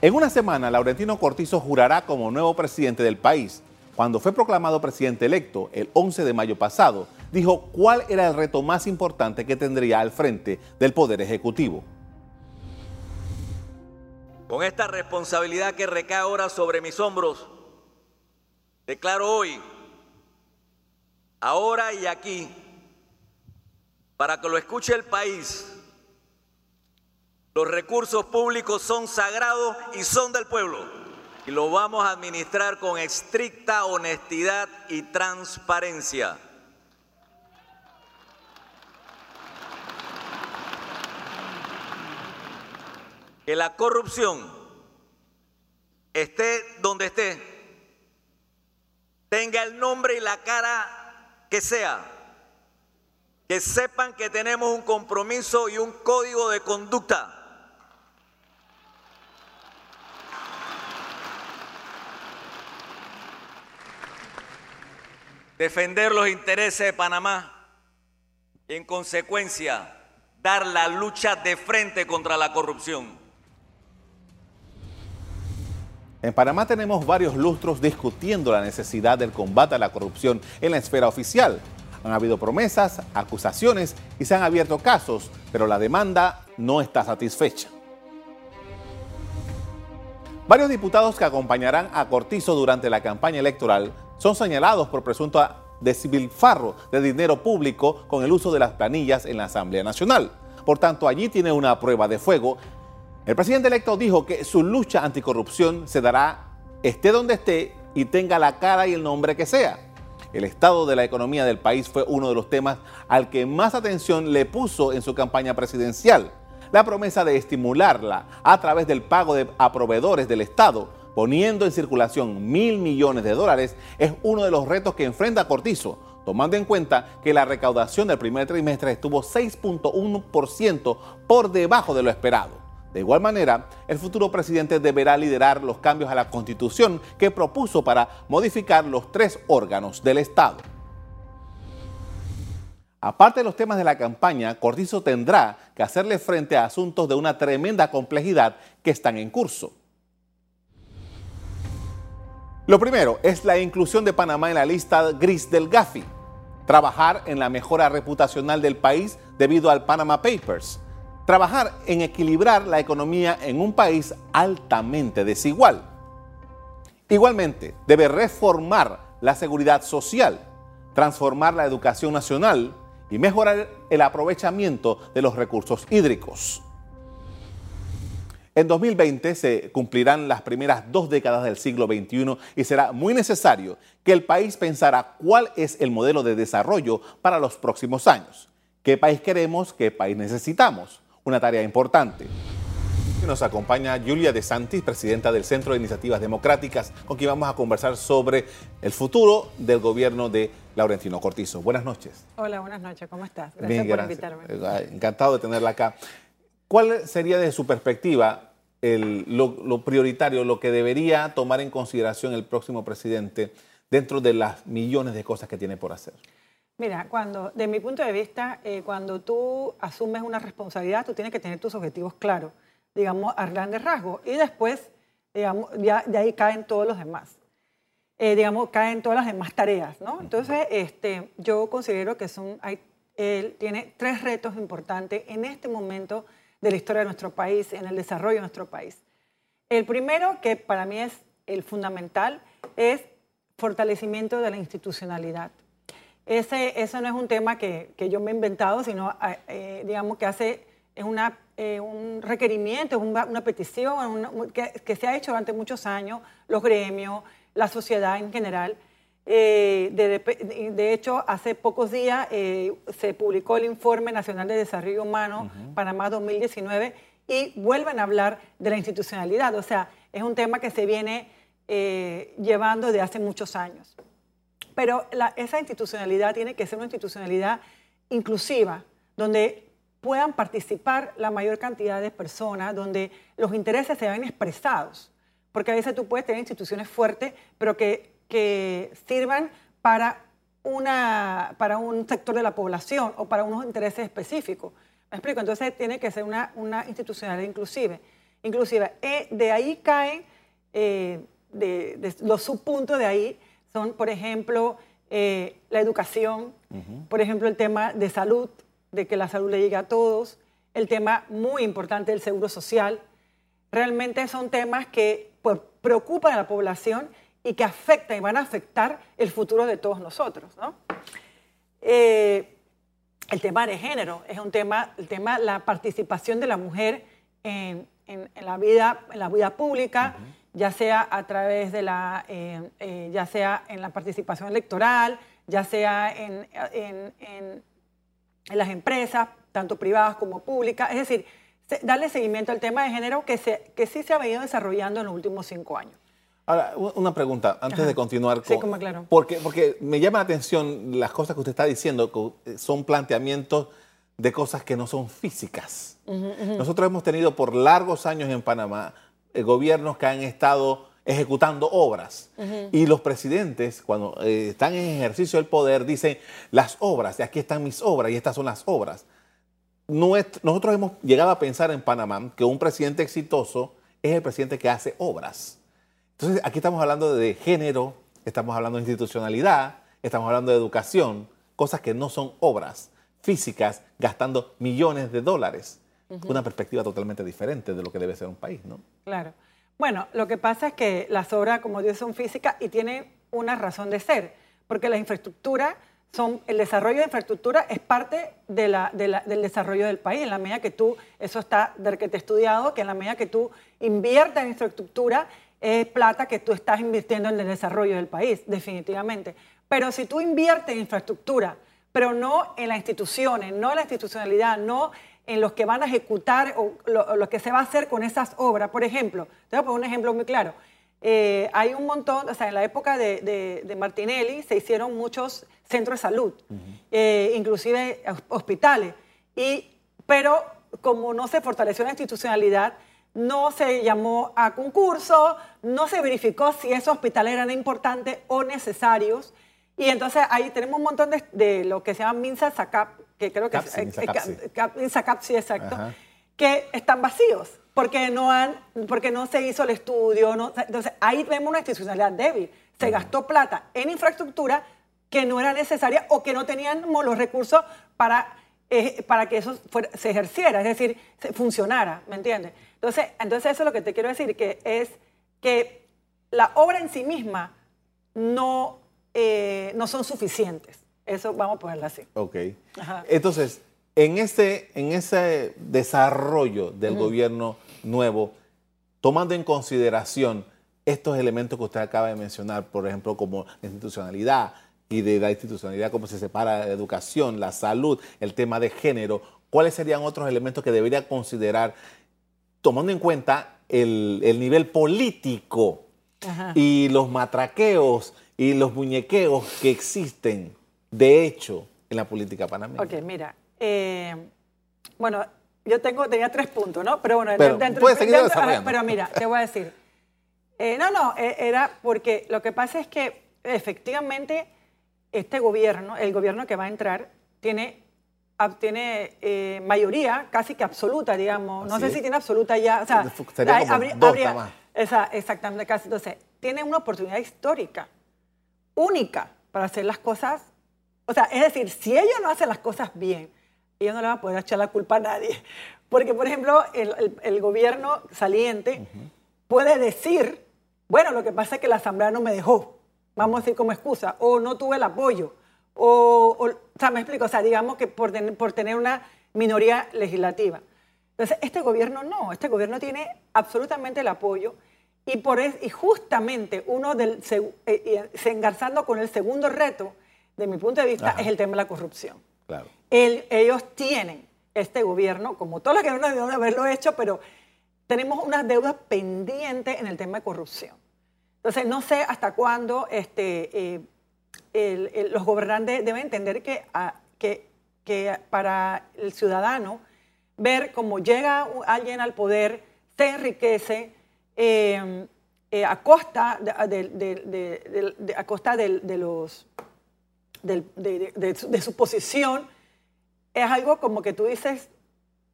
En una semana, Laurentino Cortizo jurará como nuevo presidente del país. Cuando fue proclamado presidente electo el 11 de mayo pasado, dijo cuál era el reto más importante que tendría al frente del Poder Ejecutivo. Con esta responsabilidad que recae ahora sobre mis hombros, declaro hoy, ahora y aquí, para que lo escuche el país, los recursos públicos son sagrados y son del pueblo. Y lo vamos a administrar con estricta honestidad y transparencia. Que la corrupción esté donde esté, tenga el nombre y la cara que sea, que sepan que tenemos un compromiso y un código de conducta defender los intereses de Panamá y en consecuencia dar la lucha de frente contra la corrupción. En Panamá tenemos varios lustros discutiendo la necesidad del combate a la corrupción en la esfera oficial. Han habido promesas, acusaciones y se han abierto casos, pero la demanda no está satisfecha. Varios diputados que acompañarán a Cortizo durante la campaña electoral son señalados por presunto despilfarro de dinero público con el uso de las planillas en la Asamblea Nacional. Por tanto, allí tiene una prueba de fuego. El presidente electo dijo que su lucha anticorrupción se dará esté donde esté y tenga la cara y el nombre que sea. El estado de la economía del país fue uno de los temas al que más atención le puso en su campaña presidencial. La promesa de estimularla a través del pago de, a proveedores del Estado poniendo en circulación mil millones de dólares, es uno de los retos que enfrenta Cortizo, tomando en cuenta que la recaudación del primer trimestre estuvo 6.1% por debajo de lo esperado. De igual manera, el futuro presidente deberá liderar los cambios a la constitución que propuso para modificar los tres órganos del Estado. Aparte de los temas de la campaña, Cortizo tendrá que hacerle frente a asuntos de una tremenda complejidad que están en curso. Lo primero es la inclusión de Panamá en la lista gris del GAFI, trabajar en la mejora reputacional del país debido al Panama Papers, trabajar en equilibrar la economía en un país altamente desigual. Igualmente, debe reformar la seguridad social, transformar la educación nacional y mejorar el aprovechamiento de los recursos hídricos. En 2020 se cumplirán las primeras dos décadas del siglo XXI y será muy necesario que el país pensara cuál es el modelo de desarrollo para los próximos años. ¿Qué país queremos? ¿Qué país necesitamos? Una tarea importante. Nos acompaña Julia De Santis, presidenta del Centro de Iniciativas Democráticas, con quien vamos a conversar sobre el futuro del gobierno de Laurentino Cortizo. Buenas noches. Hola, buenas noches. ¿Cómo estás? Gracias por invitarme. Encantado de tenerla acá. ¿Cuál sería de su perspectiva lo, prioritario, lo que debería tomar en consideración el próximo presidente dentro de las millones de cosas que tiene por hacer? Mira, cuando, de mi punto de vista, eh, cuando tú asumes una responsabilidad, tú tienes que tener tus objetivos claros, digamos, a grandes rasgos. Y después, digamos, ya de ahí caen todos los demás. Eh, digamos, caen todas las demás tareas, ¿no? Entonces, este, yo considero que son, hay, él tiene tres retos importantes en este momento de la historia de nuestro país, en el desarrollo de nuestro país. El primero, que para mí es el fundamental, es fortalecimiento de la institucionalidad. Ese, eso no es un tema que, que yo me he inventado, sino, eh, eh, digamos, que hace, es una, eh, un requerimiento, una, petición que, que, se ha hecho durante muchos años, los gremios, la sociedad en general, eh, de, hecho, hace pocos días eh, se publicó el Informe Nacional de Desarrollo Humano, Panamá 2019, y vuelven a hablar de la institucionalidad. O sea, es un tema que se viene eh, llevando desde hace muchos años. Pero esa institucionalidad tiene que ser una institucionalidad inclusiva, donde puedan participar la mayor cantidad de personas, donde los intereses se vean expresados. Porque a veces tú puedes tener instituciones fuertes, pero que que sirvan para, una, para un sector de la población o para unos intereses específicos. ¿Me explico? Entonces tiene que ser una, una institucionalidad inclusive. Inclusive, eh, de ahí caen, eh, de, los subpuntos de ahí son, por ejemplo, eh, la educación, por ejemplo, el tema de salud, de que la salud le llegue a todos, el tema muy importante del seguro social. Realmente son temas que pues, preocupan a la población y que afectan y van a afectar el futuro de todos nosotros. ¿no? el tema de género es un tema, el tema, la participación de la mujer en, la, vida, en la vida pública, ya sea a través de la, eh, eh, ya sea en la participación electoral, ya sea en, en, las empresas, tanto privadas como públicas. Es decir, darle seguimiento al tema de género que, se, que sí se ha venido desarrollando en los últimos cinco años. Ahora, una pregunta antes de continuar. Con, sí, como claro. Porque, porque me llama la atención las cosas que usted está diciendo, que son planteamientos de cosas que no son físicas. Nosotros hemos tenido por largos años en Panamá eh, gobiernos que han estado ejecutando obras. Y los presidentes, cuando eh, están en ejercicio del poder, dicen, las obras, y aquí están mis obras, y estas son las obras. nosotros hemos llegado a pensar en Panamá que un presidente exitoso es el presidente que hace obras. Entonces, aquí estamos hablando de género, estamos hablando de institucionalidad, estamos hablando de educación, cosas que no son obras físicas gastando millones de dólares. Una perspectiva totalmente diferente de lo que debe ser un país, ¿no? Claro. Bueno, lo que pasa es que las obras, como Dios, son físicas y tienen una razón de ser, porque la infraestructura son, el desarrollo de infraestructura es parte de la, del desarrollo del país. En la medida que tú, eso está de que te he estudiado, que en la medida que tú inviertas en infraestructura, es plata que tú estás invirtiendo en el desarrollo del país, definitivamente. Pero si tú inviertes en infraestructura, pero no en las instituciones, no en la institucionalidad, no en los que van a ejecutar o lo, que se va a hacer con esas obras. Por ejemplo, te voy a poner un ejemplo muy claro. Eh, hay un montón, o sea, en la época de, Martinelli se hicieron muchos centros de salud, eh, inclusive hospitales, y, pero como no se fortaleció la institucionalidad, no se llamó a concurso, no se verificó si esos hospitales eran importantes o necesarios. Y entonces ahí tenemos un montón de, lo que se llama MINSA SACAP, que creo que es, MINSA sí, exacto, que están vacíos porque no, han, porque no se hizo el estudio. No, entonces ahí vemos una institucionalidad débil. Se gastó plata en infraestructura que no era necesaria o que no teníamos los recursos para, eh, para que eso se ejerciera, es decir, funcionara, ¿me entiendes? Entonces, entonces eso es lo que te quiero decir, que es que la obra en sí misma no, eh, no son suficientes. Eso vamos a ponerlo así. Ok. Entonces, en ese, en ese desarrollo del gobierno nuevo, tomando en consideración estos elementos que usted acaba de mencionar, por ejemplo, como la institucionalidad y de la institucionalidad, cómo se separa la educación, la salud, el tema de género, ¿cuáles serían otros elementos que debería considerar tomando en cuenta el, nivel político y los matraqueos y los muñequeos que existen, de hecho, en la política panameña. Ok, mira, eh, bueno, yo tengo, tenía tres puntos, ¿no? Pero bueno, pero, dentro, pero mira, te voy a decir. Eh, no, no, eh, era porque lo que pasa es que efectivamente este gobierno, el gobierno que va a entrar, tiene tiene eh, mayoría casi que absoluta, digamos. no sé si tiene absoluta ya. O sea, habría, exactamente, casi. Entonces, tiene una oportunidad histórica, única, para hacer las cosas. O sea, es decir, si ellos no hacen las cosas bien, ellos no le van a poder echar la culpa a nadie. Porque, por ejemplo, el, gobierno saliente puede decir, bueno, lo que pasa es que la Asamblea no me dejó, vamos a decir como excusa, o no tuve el apoyo o, o, sea, me explico, o sea, digamos que por, por tener una minoría legislativa. Entonces, este gobierno no, este gobierno tiene absolutamente el apoyo y, por y justamente uno del, eh, se engarzando con el segundo reto, de mi punto de vista, es el tema de la corrupción. Claro. ellos tienen, este gobierno, como todos los que no debieron de haberlo hecho, pero tenemos unas deudas pendientes en el tema de corrupción. Entonces, no sé hasta cuándo este, eh, los gobernantes deben entender ah, que, para el ciudadano, ver cómo llega alguien al poder, se enriquece em, eh, a costa de, a costa de, su posición, es algo como que tú dices,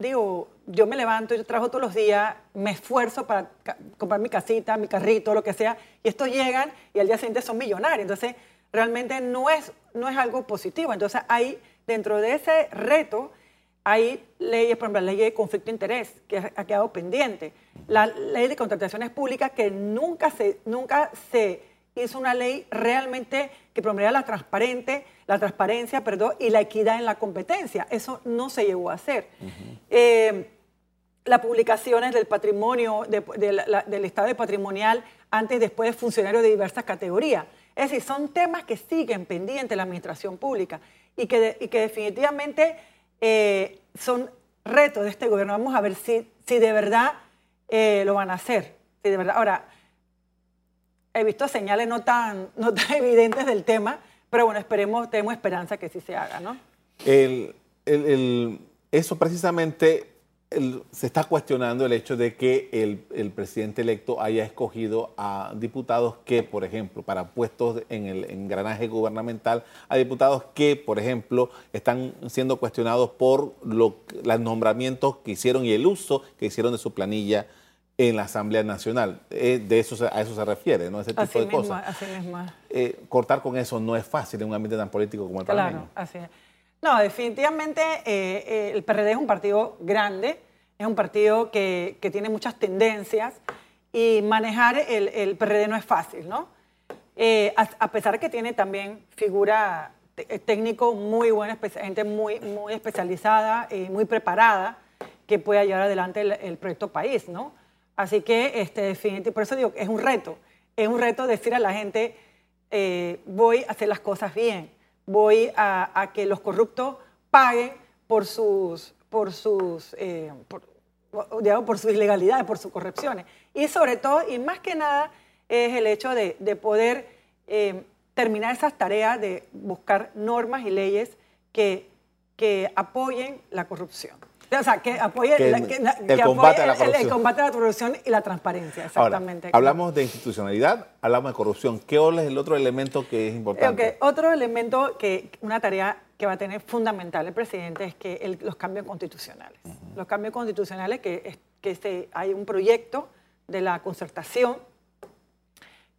digo, yo me levanto, yo trabajo todos los días, me esfuerzo para comprar mi casita, mi carrito, lo que sea, y estos llegan y al día siguiente son millonarios. Entonces, realmente no es, no es algo positivo. Entonces, hay, dentro de ese reto, hay leyes, por ejemplo, la ley de conflicto de interés, que ha quedado pendiente. La ley de contrataciones públicas, que nunca se, nunca se hizo una ley realmente que promoviera la, transparente, la transparencia perdón, y la equidad en la competencia. Eso no se llegó a hacer. Eh, las publicaciones del patrimonio, del estado patrimonial antes y después de funcionarios de diversas categorías. Es decir, son temas que siguen pendientes de la administración pública y que, que definitivamente eh, son retos de este gobierno. Vamos a ver si, si de verdad eh, lo van a hacer. Si de verdad. Ahora, he visto señales no tan, no tan evidentes del tema, pero bueno, esperemos, tenemos esperanza que sí se haga, ¿no? El, eso precisamente se está cuestionando el hecho de que el, presidente electo haya escogido a diputados que, por ejemplo, para puestos en el engranaje gubernamental, a diputados que, por ejemplo, están siendo cuestionados por los nombramientos que hicieron y el uso que hicieron de su planilla en la Asamblea Nacional. Eh, de eso a eso se refiere, ¿no? Ese tipo de cosas. Así mismo. Eh, cortar con eso no es fácil en un ambiente tan político como el Claro, así es. No, definitivamente eh, el PRD es un partido grande, es un partido que, tiene muchas tendencias y manejar el, el PRD no es fácil, ¿no? A, pesar de que tiene también figura técnico muy buena, gente muy, muy especializada y muy preparada que pueda llevar adelante el, proyecto país, ¿no? Así que, este, definitivamente, por eso digo, es un reto. Es un reto decir a la gente, eh, voy a hacer las cosas bien, voy a, que los corruptos paguen por sus, por sus, eh, por, sus ilegalidades, por sus corrupciones. Y sobre todo, y más que nada, es el hecho de, poder eh, terminar esas tareas de buscar normas y leyes que, que apoyen la corrupción. O sea, que apoye, el, combate a la corrupción. El, combate a la corrupción y la transparencia, exactamente. hablamos de institucionalidad, hablamos de corrupción. ¿Qué es el otro elemento que es importante? Otro elemento, que una tarea que va a tener fundamental el presidente es que los cambios constitucionales. Los cambios constitucionales, que, que este, hay un proyecto de la concertación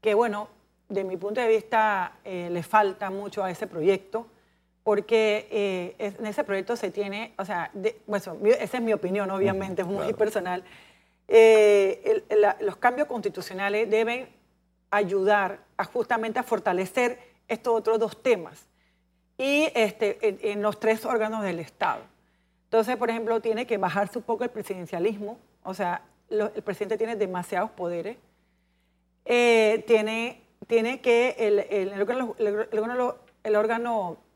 que, bueno, de mi punto de vista, eh, le falta mucho a ese proyecto porque eh, en ese proyecto se tiene, o sea, bueno, esa es mi opinión, obviamente, es muy personal. Eh, los cambios constitucionales deben ayudar a justamente a fortalecer estos otros dos temas y este, en, los tres órganos del Estado. Entonces, por ejemplo, tiene que bajarse un poco el presidencialismo, o sea, el presidente tiene demasiados poderes, eh, tiene, tiene que el, el, el órgano el,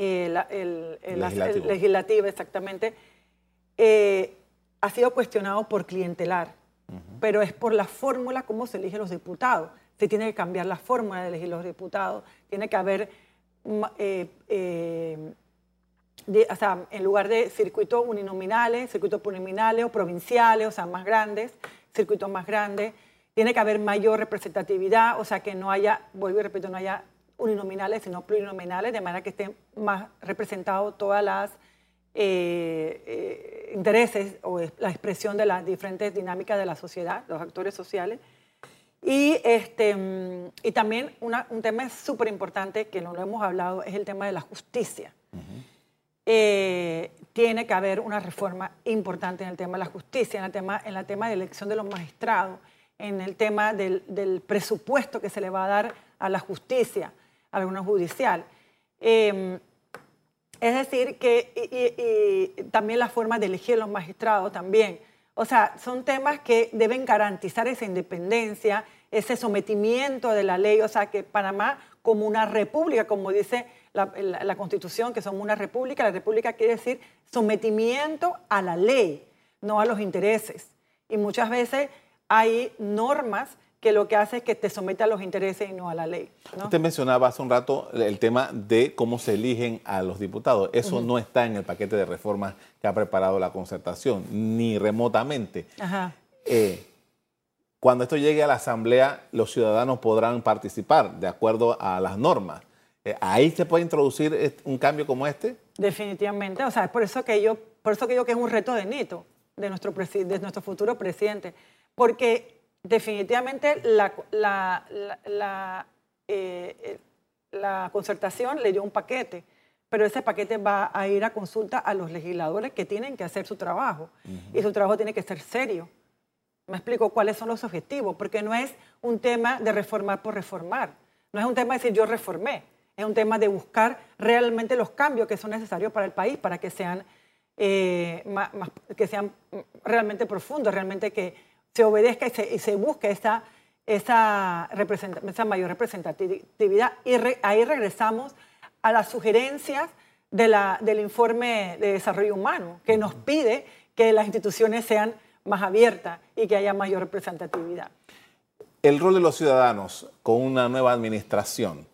legislativo. exactamente, eh, ha sido cuestionado por clientelar, pero es por la fórmula como se eligen los diputados. Se tiene que cambiar la fórmula de elegir los diputados, tiene que haber, eh, eh, o sea, en lugar de circuitos uninominales, circuitos plurinominales o provinciales, o sea, más grandes, circuitos más grandes, tiene que haber mayor representatividad, o sea, que no haya, vuelvo y repito, no haya uninominales, sino plurinominales, de manera que estén más representados todas las eh, eh, intereses o la expresión de las diferentes dinámicas de la sociedad, los actores sociales. Y, este, mm, y también un tema súper importante que no lo hemos hablado es el tema de la justicia. Eh, tiene que haber una reforma importante en el tema de la justicia, en el tema, en el tema de elección de los magistrados, en el tema del, del presupuesto que se le va a dar a la justicia alguna judicial. Em, es decir, que también la forma de elegir los magistrados también. O sea, son temas que deben garantizar esa independencia, ese sometimiento de la ley. O sea, que Panamá, como una república, como dice la, la Constitución, que somos una república, la república quiere decir sometimiento a la ley, no a los intereses. Y muchas veces hay normas que lo que hace es que te somete a los intereses y no a la ley. Usted mencionaba hace un rato el tema de cómo se eligen a los diputados. Eso no está en el paquete de reformas que ha preparado la concertación, ni remotamente. Eh, cuando esto llegue a la Asamblea, los ciudadanos podrán participar de acuerdo a las normas. Eh, ¿Ahí se puede introducir un cambio como este? Definitivamente. O sea, es por eso que yo por eso que digo que es un reto de Nito, de nuestro, de nuestro futuro presidente, porque definitivamente la, la, la, eh, la concertación le dio un paquete, pero ese paquete va a ir a consulta a los legisladores que tienen que hacer su trabajo y su trabajo tiene que ser serio. Me explico cuáles son los objetivos, porque no es un tema de reformar por reformar, no es un tema de decir yo reformé, es un tema de buscar realmente los cambios que son necesarios para el país, para que sean, eh, que sean realmente profundos, realmente que se obedezca y se, busque esa, esa, esa mayor representatividad. Y ahí regresamos a las sugerencias de la, del informe de desarrollo humano, que nos pide que las instituciones sean más abiertas y que haya mayor representatividad. El rol de los ciudadanos con una nueva administración.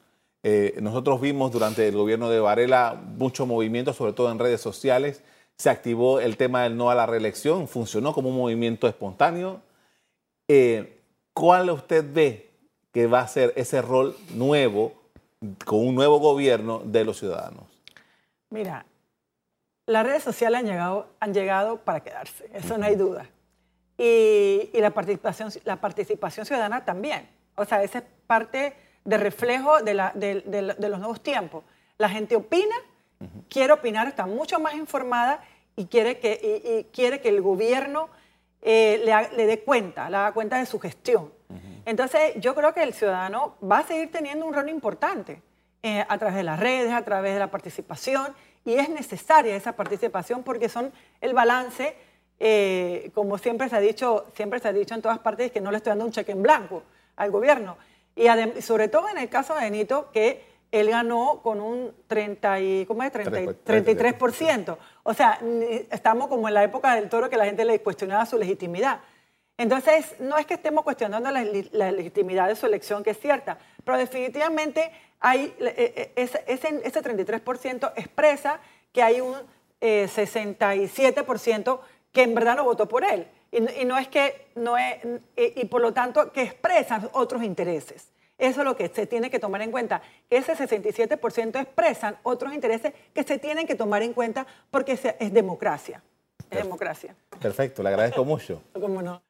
Eh, nosotros vimos durante el gobierno de Varela mucho movimiento, sobre todo en redes sociales. Se activó el tema del no a la reelección, funcionó como un movimiento espontáneo. Eh, ¿Cuál usted ve que va a ser ese rol nuevo con un nuevo gobierno de los ciudadanos? Mira, las redes sociales han llegado, han llegado para quedarse, eso no hay duda. Y, la, participación, la participación ciudadana también. O sea, esa es parte de reflejo de, la, de, los nuevos tiempos. La gente opina, quiere opinar, está mucho más informada y quiere que, y, quiere que el gobierno eh, le, le, dé cuenta, le haga cuenta de su gestión. Entonces, yo creo que el ciudadano va a seguir teniendo un rol importante eh, a través de las redes, a través de la participación, y es necesaria esa participación porque son el balance, eh, como siempre se, ha dicho, siempre se ha dicho en todas partes, que no le estoy dando un cheque en blanco al gobierno. Y sobre todo en el caso de Benito, que él ganó con un 30 y, ¿cómo es? 33%. O sea, estamos como en la época del toro que la gente le cuestionaba su legitimidad. Entonces, no es que estemos cuestionando la, legitimidad de su elección, que es cierta, pero definitivamente hay, e, e, ese, ese 33% expresa que hay un 67% eh, que en verdad no votó por él. Y, no es que, no es, y, por lo tanto, que expresan otros intereses. Eso es lo que se tiene que tomar en cuenta. Ese 67% expresan otros intereses que se tienen que tomar en cuenta porque es democracia. Es democracia. Perfecto, le agradezco mucho. ¿Cómo no?